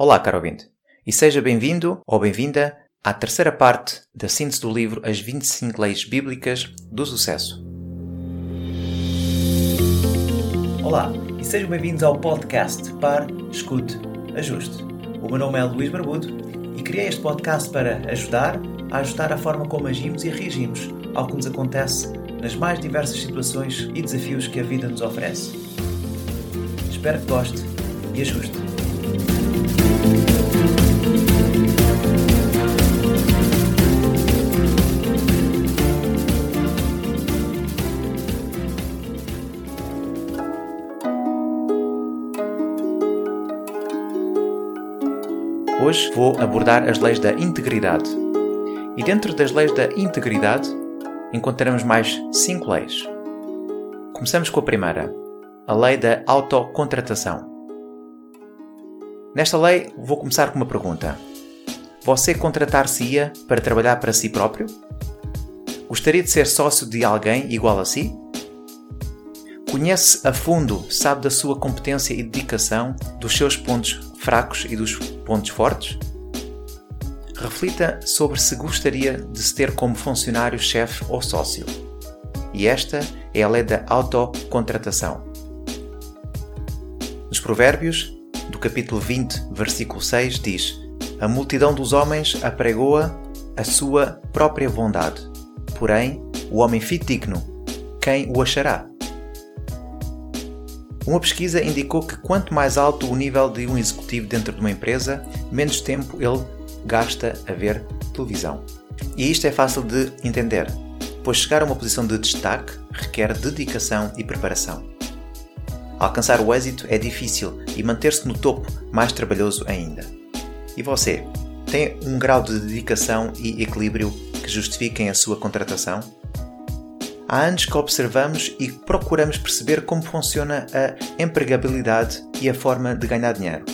Olá, caro ouvinte, e seja bem-vindo ou bem-vinda à terceira parte da síntese do livro As 25 Leis Bíblicas do Sucesso. Olá, e sejam bem-vindos ao podcast Par, Escute, Ajuste. O meu nome é Luís Barbudo e criei este podcast para ajudar a ajustar a forma como agimos e reagimos ao que nos acontece nas mais diversas situações e desafios que a vida nos oferece. Espero que goste e ajuste. Hoje vou abordar as leis da integridade. E dentro das leis da integridade encontramos mais cinco leis. Começamos com a primeira, a lei da autocontratação. Nesta lei, vou começar com uma pergunta. Você contratar-se-ia para trabalhar para si próprio? Gostaria de ser sócio de alguém igual a si? Conhece a fundo, sabe da sua competência e dedicação, dos seus pontos fracos e dos pontos fortes? Reflita sobre se gostaria de se ter como funcionário, chefe ou sócio. E esta é a lei da autocontratação. Nos Provérbios, do capítulo 20, versículo 6, diz: A multidão dos homens apregoa a sua própria bondade, porém, o homem fidedigno, quem o achará? Uma pesquisa indicou que quanto mais alto o nível de um executivo dentro de uma empresa, menos tempo ele gasta a ver televisão. E isto é fácil de entender, pois chegar a uma posição de destaque requer dedicação e preparação. Alcançar o êxito é difícil e manter-se no topo mais trabalhoso ainda. E você, tem um grau de dedicação e equilíbrio que justifiquem a sua contratação? Há anos que observamos e procuramos perceber como funciona a empregabilidade e a forma de ganhar dinheiro.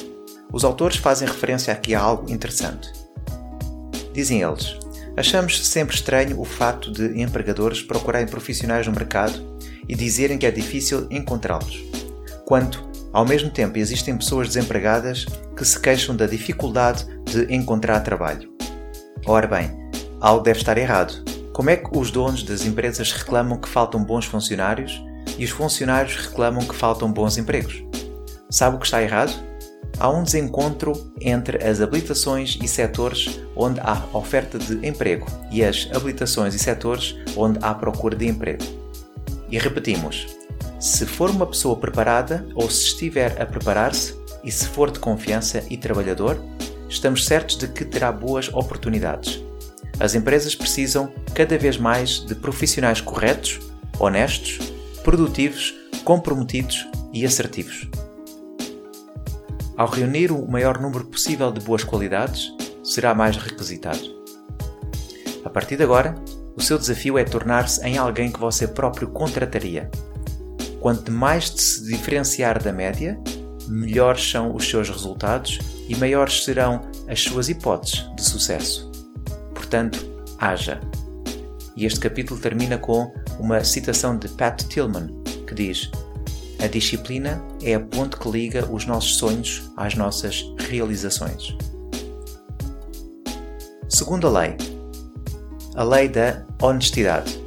Os autores fazem referência aqui a algo interessante. Dizem eles: Achamos sempre estranho o fato de empregadores procurarem profissionais no mercado e dizerem que é difícil encontrá-los, quanto, ao mesmo tempo, existem pessoas desempregadas que se queixam da dificuldade de encontrar trabalho. Ora bem, algo deve estar errado como é que os donos das empresas reclamam que faltam bons funcionários e os funcionários reclamam que faltam bons empregos? Sabe o que está errado? Há um desencontro entre as habilitações e setores onde há oferta de emprego e as habilitações e setores onde há procura de emprego. E repetimos: se for uma pessoa preparada ou se estiver a preparar-se e se for de confiança e trabalhador, estamos certos de que terá boas oportunidades. As empresas precisam cada vez mais de profissionais corretos, honestos, produtivos, comprometidos e assertivos. Ao reunir o maior número possível de boas qualidades, será mais requisitado. A partir de agora, o seu desafio é tornar-se em alguém que você próprio contrataria. Quanto mais se diferenciar da média, melhores são os seus resultados e maiores serão as suas hipóteses de sucesso portanto, haja. E este capítulo termina com uma citação de Pat Tillman, que diz: A disciplina é a ponte que liga os nossos sonhos às nossas realizações. Segunda lei: a lei da honestidade.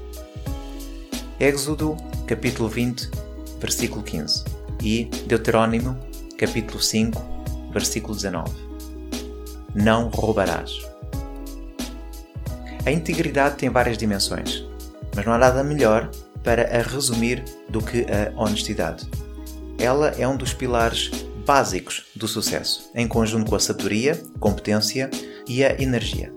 Êxodo, capítulo 20, versículo 15 e Deuteronômio, capítulo 5, versículo 19. Não roubarás. A integridade tem várias dimensões, mas não há nada melhor para a resumir do que a honestidade. Ela é um dos pilares básicos do sucesso, em conjunto com a sabedoria, competência e a energia.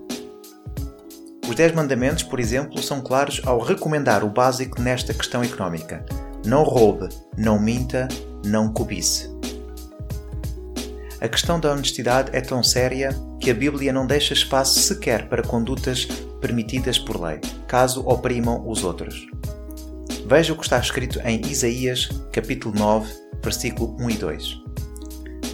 Os 10 mandamentos, por exemplo, são claros ao recomendar o básico nesta questão económica: não roube, não minta, não cobice. A questão da honestidade é tão séria que a Bíblia não deixa espaço sequer para condutas permitidas por lei, caso oprimam os outros. Veja o que está escrito em Isaías, capítulo 9, versículo 1 e 2.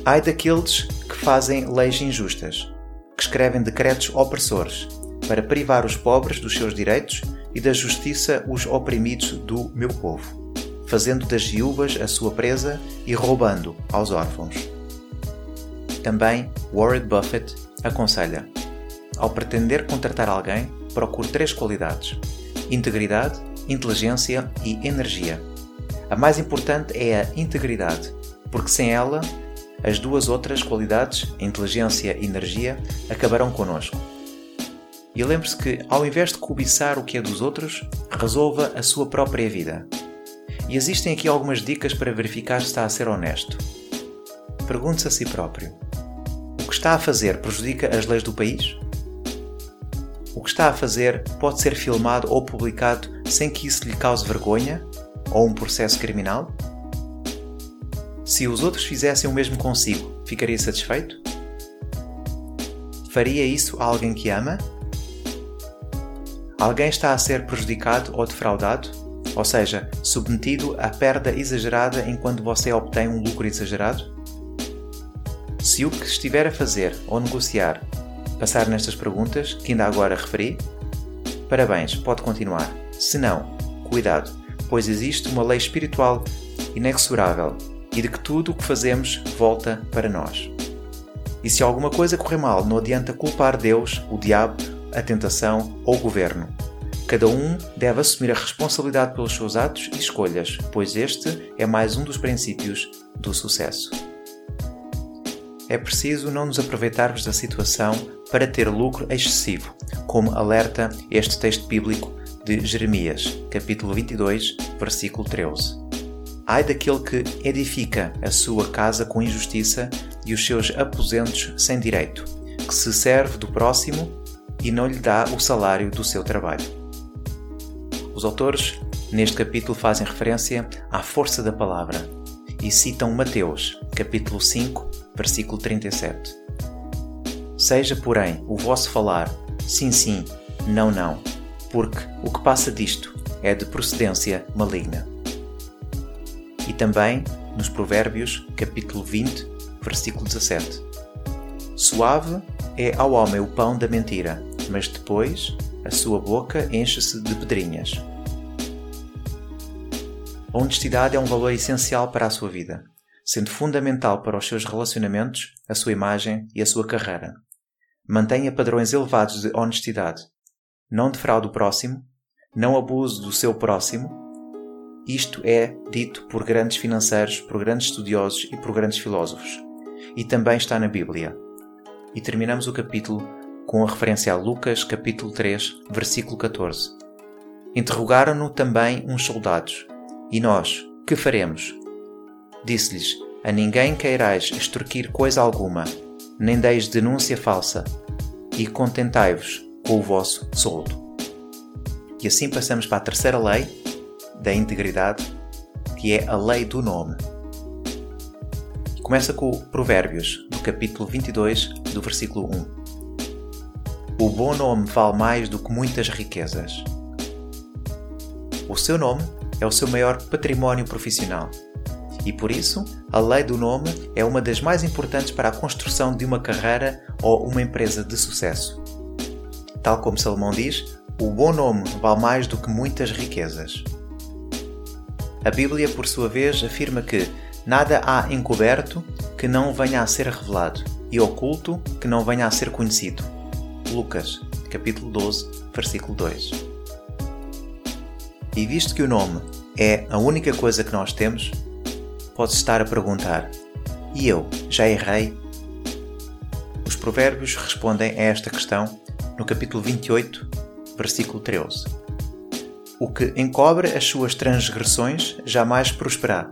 Ai daqueles que fazem leis injustas, que escrevem decretos opressores, para privar os pobres dos seus direitos e da justiça os oprimidos do meu povo, fazendo das viúvas a sua presa e roubando aos órfãos. Também Warren Buffett aconselha: ao pretender contratar alguém, procure três qualidades: integridade, inteligência e energia. A mais importante é a integridade, porque sem ela, as duas outras qualidades, inteligência e energia, acabarão conosco. E lembre-se que, ao invés de cobiçar o que é dos outros, resolva a sua própria vida. E existem aqui algumas dicas para verificar se está a ser honesto. Pergunte-se a si próprio: o que está a fazer prejudica as leis do país? O que está a fazer pode ser filmado ou publicado sem que isso lhe cause vergonha ou um processo criminal? Se os outros fizessem o mesmo consigo, ficaria satisfeito? Faria isso a alguém que ama? Alguém está a ser prejudicado ou defraudado? Ou seja, submetido à perda exagerada enquanto você obtém um lucro exagerado? Se o que estiver a fazer ou negociar passar nestas perguntas que ainda agora referi, parabéns, pode continuar. Se não, cuidado, pois existe uma lei espiritual inexorável e de que tudo o que fazemos volta para nós. E se alguma coisa correr mal, não adianta culpar Deus, o diabo, a tentação ou o governo. Cada um deve assumir a responsabilidade pelos seus atos e escolhas, pois este é mais um dos princípios do sucesso. É preciso não nos aproveitarmos da situação para ter lucro excessivo, como alerta este texto bíblico de Jeremias, capítulo 22, versículo 13. Ai daquele que edifica a sua casa com injustiça e os seus aposentos sem direito, que se serve do próximo e não lhe dá o salário do seu trabalho. Os autores neste capítulo fazem referência à força da palavra e citam Mateus, capítulo 5, versículo 37. Seja, porém, o vosso falar sim, sim, não, não, porque o que passa disto é de procedência maligna. E também nos Provérbios, capítulo 20, versículo 17. Suave é ao homem o pão da mentira, mas depois a sua boca enche-se de pedrinhas. A honestidade é um valor essencial para a sua vida sendo fundamental para os seus relacionamentos, a sua imagem e a sua carreira. Mantenha padrões elevados de honestidade. Não defraude o próximo, não abuse do seu próximo. Isto é dito por grandes financeiros, por grandes estudiosos e por grandes filósofos. E também está na Bíblia. E terminamos o capítulo com a referência a Lucas, capítulo 3, versículo 14. Interrogaram-no também uns soldados. E nós, que faremos? Disse-lhes: A ninguém queirais extorquir coisa alguma, nem deis denúncia falsa, e contentai-vos com o vosso soldo. E assim passamos para a terceira lei da integridade, que é a lei do nome. Começa com Provérbios, do capítulo 22, do versículo 1. O bom nome vale mais do que muitas riquezas. O seu nome é o seu maior património profissional e por isso a lei do nome é uma das mais importantes para a construção de uma carreira ou uma empresa de sucesso. Tal como Salomão diz, o bom nome vale mais do que muitas riquezas. A Bíblia, por sua vez, afirma que nada há encoberto que não venha a ser revelado e oculto que não venha a ser conhecido. Lucas, capítulo 12, versículo 2. E visto que o nome é a única coisa que nós temos, pode estar a perguntar: E eu, já errei? Os Provérbios respondem a esta questão no capítulo 28, versículo 13. O que encobre as suas transgressões jamais prosperará,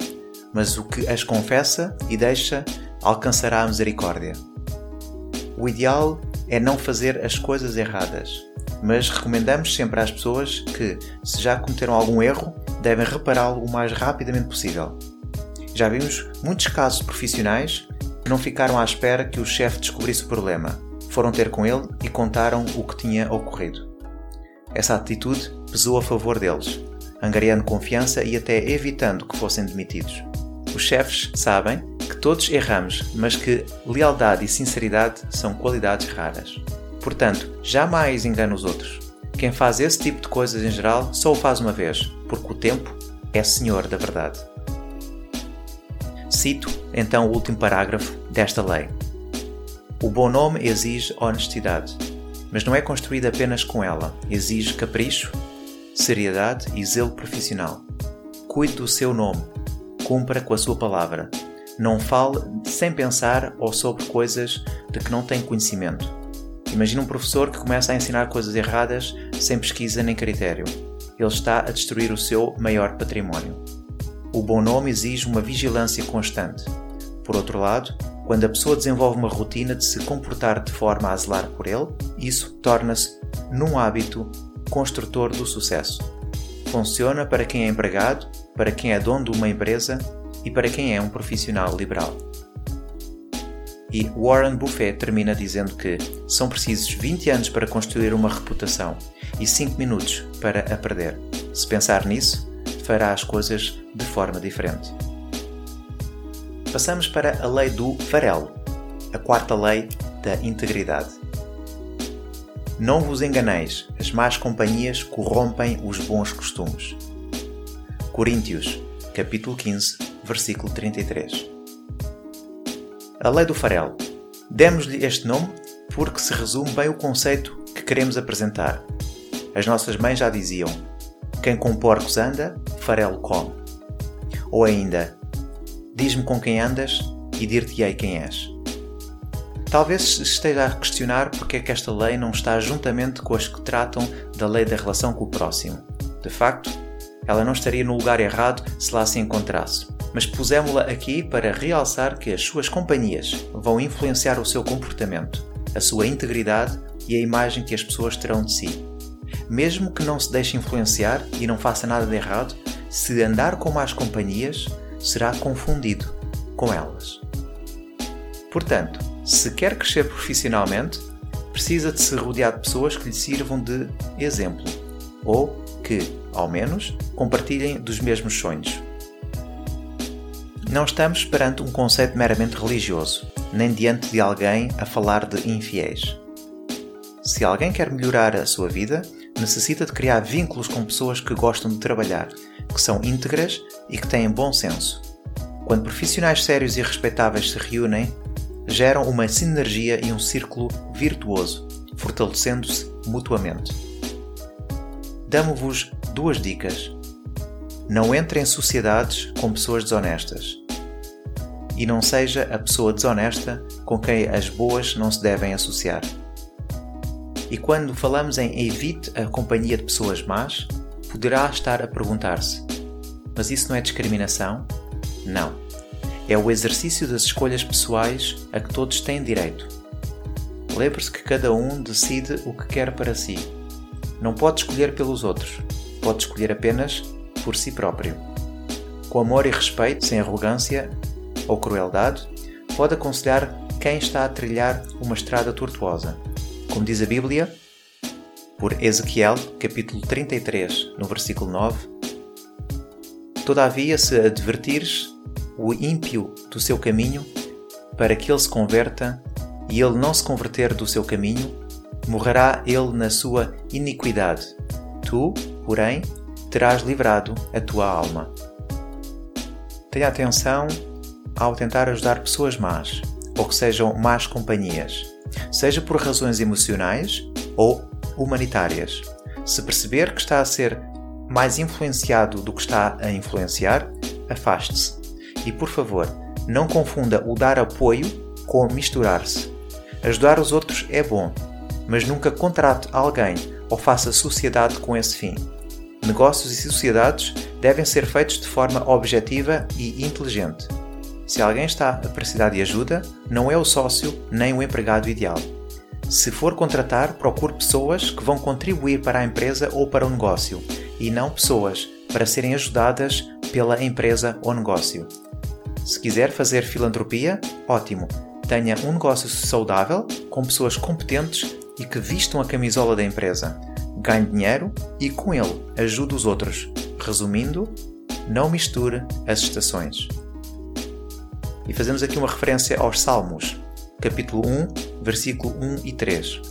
mas o que as confessa e deixa alcançará a misericórdia. O ideal é não fazer as coisas erradas, mas recomendamos sempre às pessoas que, se já cometeram algum erro, devem repará-lo o mais rapidamente possível. Já vimos muitos casos profissionais que não ficaram à espera que o chefe descobrisse o problema. Foram ter com ele e contaram o que tinha ocorrido. Essa atitude pesou a favor deles, angariando confiança e até evitando que fossem demitidos. Os chefes sabem que todos erramos, mas que lealdade e sinceridade são qualidades raras. Portanto, jamais engane os outros. Quem faz esse tipo de coisas em geral só o faz uma vez, porque o tempo é senhor da verdade. Cito então o último parágrafo desta lei. O bom nome exige honestidade, mas não é construído apenas com ela, exige capricho, seriedade e zelo profissional. Cuide do seu nome, cumpra com a sua palavra. Não fale sem pensar ou sobre coisas de que não tem conhecimento. Imagina um professor que começa a ensinar coisas erradas sem pesquisa nem critério. Ele está a destruir o seu maior património. O bom nome exige uma vigilância constante. Por outro lado, quando a pessoa desenvolve uma rotina de se comportar de forma a zelar por ele, isso torna-se num hábito construtor do sucesso. Funciona para quem é empregado, para quem é dono de uma empresa e para quem é um profissional liberal. E Warren Buffett termina dizendo que são precisos 20 anos para construir uma reputação e 5 minutos para a perder. Se pensar nisso, fará as coisas de forma diferente. Passamos para a lei do farelo, a quarta lei da integridade. Não vos enganeis, as más companhias corrompem os bons costumes. Coríntios, capítulo 15, versículo 33. A lei do farelo. Demos-lhe este nome porque se resume bem o conceito que queremos apresentar. As nossas mães já diziam: quem com porcos anda, farelo come. Ou ainda, diz-me com quem andas e dir-te-ei quem és. Talvez esteja a questionar porque é que esta lei não está juntamente com as que tratam da lei da relação com o próximo. De facto, ela não estaria no lugar errado se lá se encontrasse. Mas pusemos-la aqui para realçar que as suas companhias vão influenciar o seu comportamento, a sua integridade e a imagem que as pessoas terão de si. Mesmo que não se deixe influenciar e não faça nada de errado, se andar com más companhias, será confundido com elas. Portanto, se quer crescer profissionalmente, precisa de se rodear de pessoas que lhe sirvam de exemplo ou que, ao menos, compartilhem dos mesmos sonhos. Não estamos perante um conceito meramente religioso, nem diante de alguém a falar de infiéis. Se alguém quer melhorar a sua vida, necessita de criar vínculos com pessoas que gostam de trabalhar, que são íntegras e que têm bom senso. Quando profissionais sérios e respeitáveis se reúnem, geram uma sinergia e um círculo virtuoso, fortalecendo-se mutuamente. Damo-vos duas dicas. Não entre em sociedades com pessoas desonestas. E não seja a pessoa desonesta com quem as boas não se devem associar. E quando falamos em evite a companhia de pessoas más, poderá estar a perguntar-se: mas isso não é discriminação? Não. É o exercício das escolhas pessoais a que todos têm direito. Lembre-se que cada um decide o que quer para si. Não pode escolher pelos outros, pode escolher apenas por si próprio. Com amor e respeito, sem arrogância ou crueldade, pode aconselhar quem está a trilhar uma estrada tortuosa. Como diz a Bíblia, por Ezequiel, capítulo 33, no versículo 9: Todavia, se advertires o ímpio do seu caminho, para que ele se converta, e ele não se converter do seu caminho, morrerá ele na sua iniquidade. Tu, porém, terás livrado a tua alma. Tenha atenção ao tentar ajudar pessoas más, ou que sejam más companhias, seja por razões emocionais ou humanitárias. Se perceber que está a ser mais influenciado do que está a influenciar, afaste-se. E por favor, não confunda o dar apoio com misturar-se. Ajudar os outros é bom, mas nunca contrate alguém ou faça sociedade com esse fim. Negócios e sociedades devem ser feitos de forma objetiva e inteligente. Se alguém está a precisar de ajuda, não é o sócio nem o empregado ideal. Se for contratar, procure pessoas que vão contribuir para a empresa ou para o negócio, e não pessoas para serem ajudadas pela empresa ou negócio. Se quiser fazer filantropia, ótimo. Tenha um negócio saudável, com pessoas competentes e que vistam a camisola da empresa. Ganhe dinheiro e, com ele, ajude os outros. Resumindo, não misture as estações. E fazemos aqui uma referência aos Salmos, capítulo 1, versículo 1 e 3.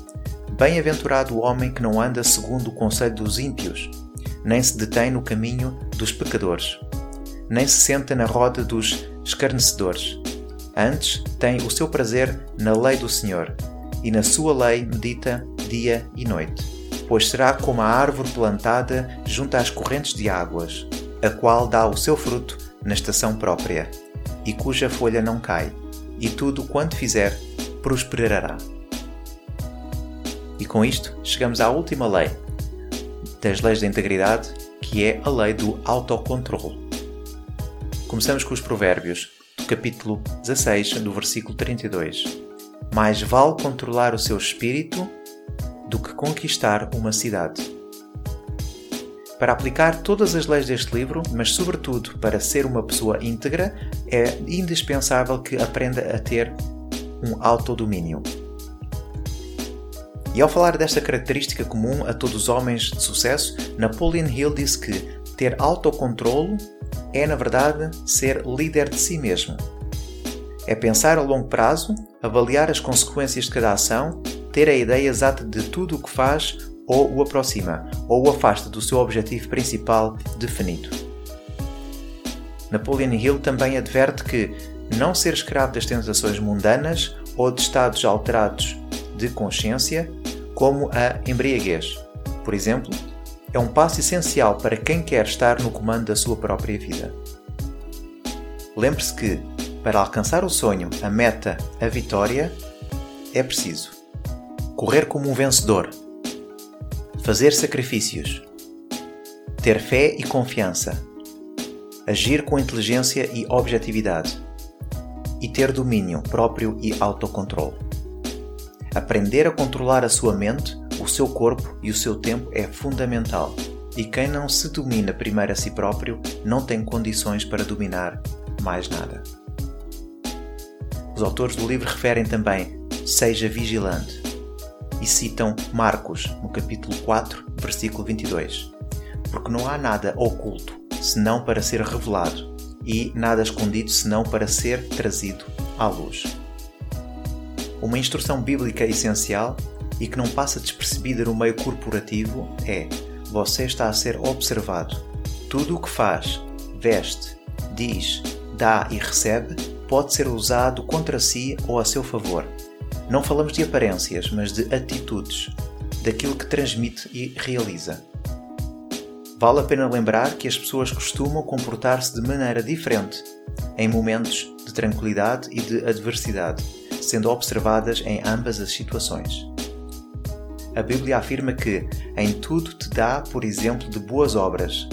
Bem-aventurado o homem que não anda segundo o conselho dos ímpios, nem se detém no caminho dos pecadores, nem se senta na roda dos escarnecedores. Antes, tem o seu prazer na lei do Senhor, e na sua lei medita dia e noite. Pois será como a árvore plantada junto às correntes de águas, a qual dá o seu fruto na estação própria, e cuja folha não cai, e tudo quanto fizer prosperará. E com isto chegamos à última lei das leis da integridade, que é a lei do autocontrole. Começamos com os Provérbios, do capítulo 16, do versículo 32. Mais vale controlar o seu espírito do que conquistar uma cidade. Para aplicar todas as leis deste livro, mas sobretudo para ser uma pessoa íntegra, é indispensável que aprenda a ter um autodomínio. E ao falar desta característica comum a todos os homens de sucesso, Napoleon Hill disse que ter autocontrolo é, na verdade, ser líder de si mesmo. É pensar a longo prazo, avaliar as consequências de cada ação, ter a ideia exata de tudo o que faz ou o aproxima, ou o afasta do seu objetivo principal definido. Napoleon Hill também adverte que não ser escravo das tentações mundanas ou de estados alterados de consciência, como a embriaguez, por exemplo, é um passo essencial para quem quer estar no comando da sua própria vida. Lembre-se que, para alcançar o sonho, a meta, a vitória, é preciso correr como um vencedor, fazer sacrifícios, ter fé e confiança, agir com inteligência e objetividade. E ter domínio próprio e autocontrole. Aprender a controlar a sua mente, o seu corpo e o seu tempo é fundamental, e quem não se domina primeiro a si próprio não tem condições para dominar mais nada. Os autores do livro referem também: seja vigilante e citam Marcos, no capítulo 4, versículo 22. Porque não há nada oculto, senão para ser revelado, e nada escondido, senão para ser trazido à luz. Uma instrução bíblica essencial e que não passa despercebida no meio corporativo é: você está a ser observado. Tudo o que faz, veste, diz, dá e recebe pode ser usado contra si ou a seu favor não falamos de aparências, mas de atitudes, daquilo que transmite e realiza. Vale a pena lembrar que as pessoas costumam comportar-se de maneira diferente em momentos de tranquilidade e de adversidade, sendo observadas em ambas as situações. A Bíblia afirma que em tudo te dá, por exemplo, de boas obras.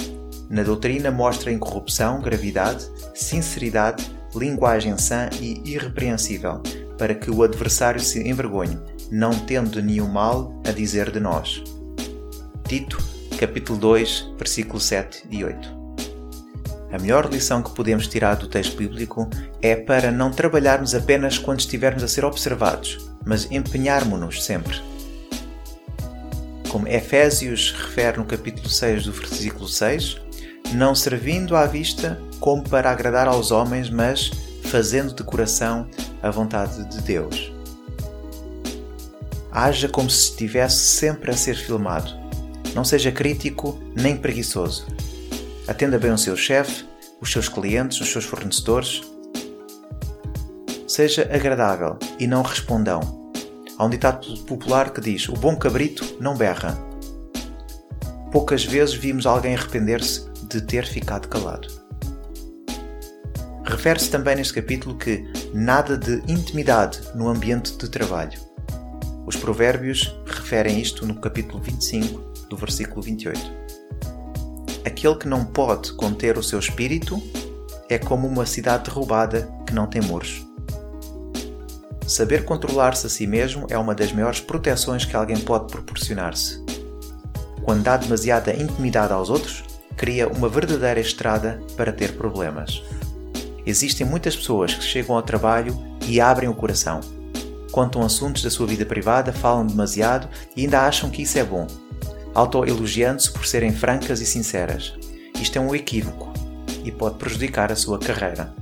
Na doutrina mostra incorrupção, gravidade, sinceridade, linguagem sã e irrepreensível, para que o adversário se envergonhe, não tendo nenhum mal a dizer de nós. Tito, capítulo 2, versículos 7 e 8. A melhor lição que podemos tirar do texto bíblico é para não trabalharmos apenas quando estivermos a ser observados, mas empenharmos-nos sempre. Como Efésios refere no capítulo 6 do versículo 6, não servindo à vista como para agradar aos homens, mas fazendo de coração a vontade de Deus. Haja como se estivesse sempre a ser filmado. Não seja crítico nem preguiçoso. Atenda bem o seu chefe, os seus clientes, os seus fornecedores. Seja agradável e não respondão. Há um ditado popular que diz: O bom cabrito não berra. Poucas vezes vimos alguém arrepender-se de ter ficado calado. Refere-se também neste capítulo que nada de intimidade no ambiente de trabalho. Os Provérbios referem isto no capítulo 25, do versículo 28. Aquele que não pode conter o seu espírito é como uma cidade derrubada que não tem muros. Saber controlar-se a si mesmo é uma das maiores proteções que alguém pode proporcionar-se. Quando dá demasiada intimidade aos outros, cria uma verdadeira estrada para ter problemas. Existem muitas pessoas que chegam ao trabalho e abrem o coração. Contam assuntos da sua vida privada, falam demasiado e ainda acham que isso é bom, autoelogiando-se por serem francas e sinceras. Isto é um equívoco e pode prejudicar a sua carreira.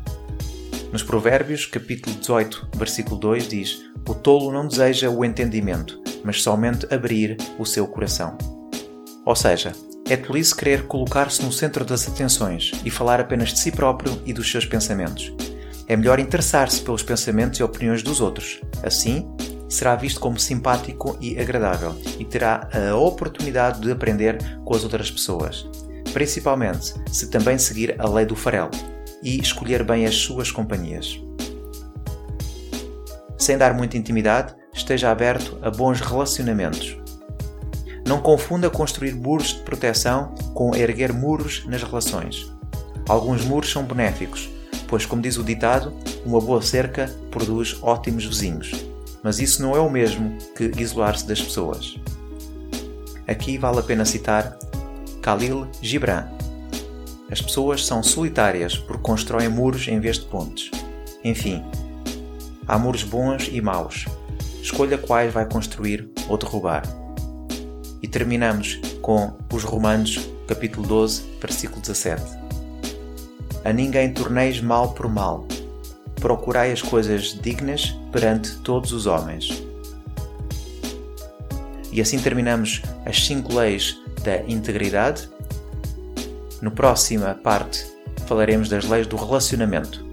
Nos Provérbios, capítulo 18, versículo 2 diz: O tolo não deseja o entendimento, mas somente abrir o seu coração. Ou seja, é tolice querer colocar-se no centro das atenções e falar apenas de si próprio e dos seus pensamentos. é melhor interessar-se pelos pensamentos e opiniões dos outros. Assim, será visto como simpático e agradável e terá a oportunidade de aprender com as outras pessoas, principalmente se também seguir a lei do farelo e escolher bem as suas companhias. Sem dar muita intimidade, esteja aberto a bons relacionamentos. Não confunda construir muros de proteção com erguer muros nas relações. Alguns muros são benéficos, pois, como diz o ditado, uma boa cerca produz ótimos vizinhos. Mas isso não é o mesmo que isolar-se das pessoas. Aqui vale a pena citar Khalil Gibran. As pessoas são solitárias porque constroem muros em vez de pontes. Enfim, há muros bons e maus. Escolha quais vai construir ou derrubar. E terminamos com os Romanos, capítulo 12, versículo 17 a ninguém torneis mal por mal. Procurai as coisas dignas perante todos os homens. E assim terminamos as cinco leis da integridade. No próxima parte falaremos das leis do relacionamento.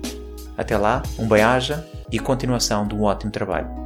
Até lá, um bem-aja e continuação de um ótimo trabalho.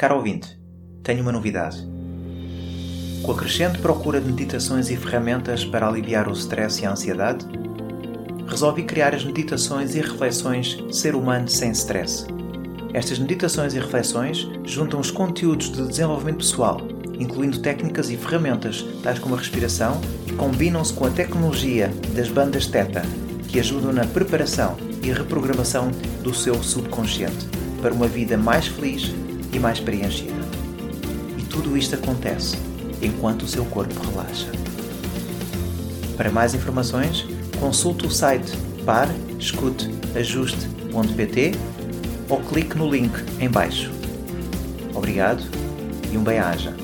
Caro ouvinte, tenho uma novidade. Com a crescente procura de meditações e ferramentas para aliviar o stress e a ansiedade, resolvi criar as meditações e reflexões Ser Humano Sem Stress. Estas meditações e reflexões juntam os conteúdos de desenvolvimento pessoal, incluindo técnicas e ferramentas tais como a respiração, e combinam-se com a tecnologia das bandas Theta, que ajudam na preparação e reprogramação do seu subconsciente para uma vida mais feliz e mais preenchida. E tudo isto acontece enquanto o seu corpo relaxa. Para mais informações, consulte o site parescuteajuste.pt ou clique no link em baixo. Obrigado e um bem-aja.